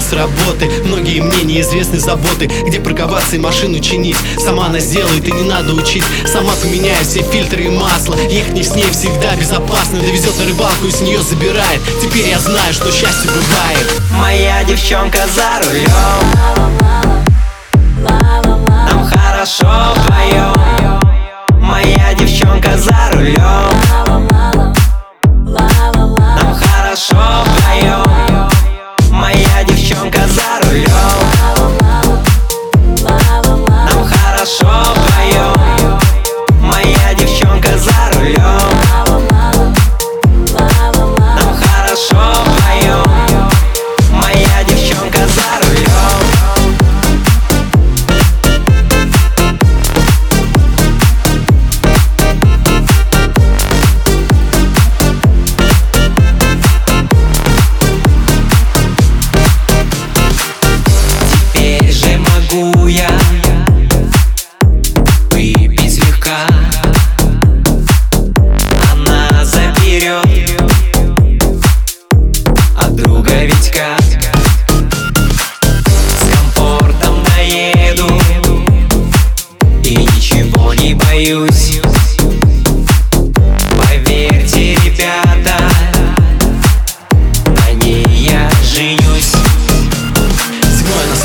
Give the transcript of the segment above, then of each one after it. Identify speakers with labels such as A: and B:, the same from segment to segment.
A: с работы. Многие мне неизвестны заботы Где парковаться и машину чинить. Сама она сделает и не надо учить. Сама поменяю все фильтры и масло. Ехать не с ней всегда безопасно. Довезет на рыбалку и с нее забирает. Теперь я знаю, что счастье бывает.
B: Моя девчонка за рулем. Нам хорошо вдвоем. Моя девчонка за рулем от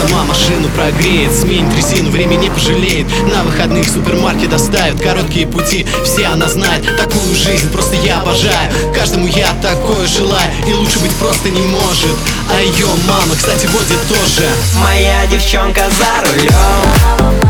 A: сама машину прогреет Сменит резину, время не пожалеет. На выходных супермаркет доставит Короткие пути, все она знает Такую жизнь просто я обожаю. Каждому я такое желаю И лучше быть просто не может. А ее мама, кстати, водит тоже.
B: Моя девчонка за рулем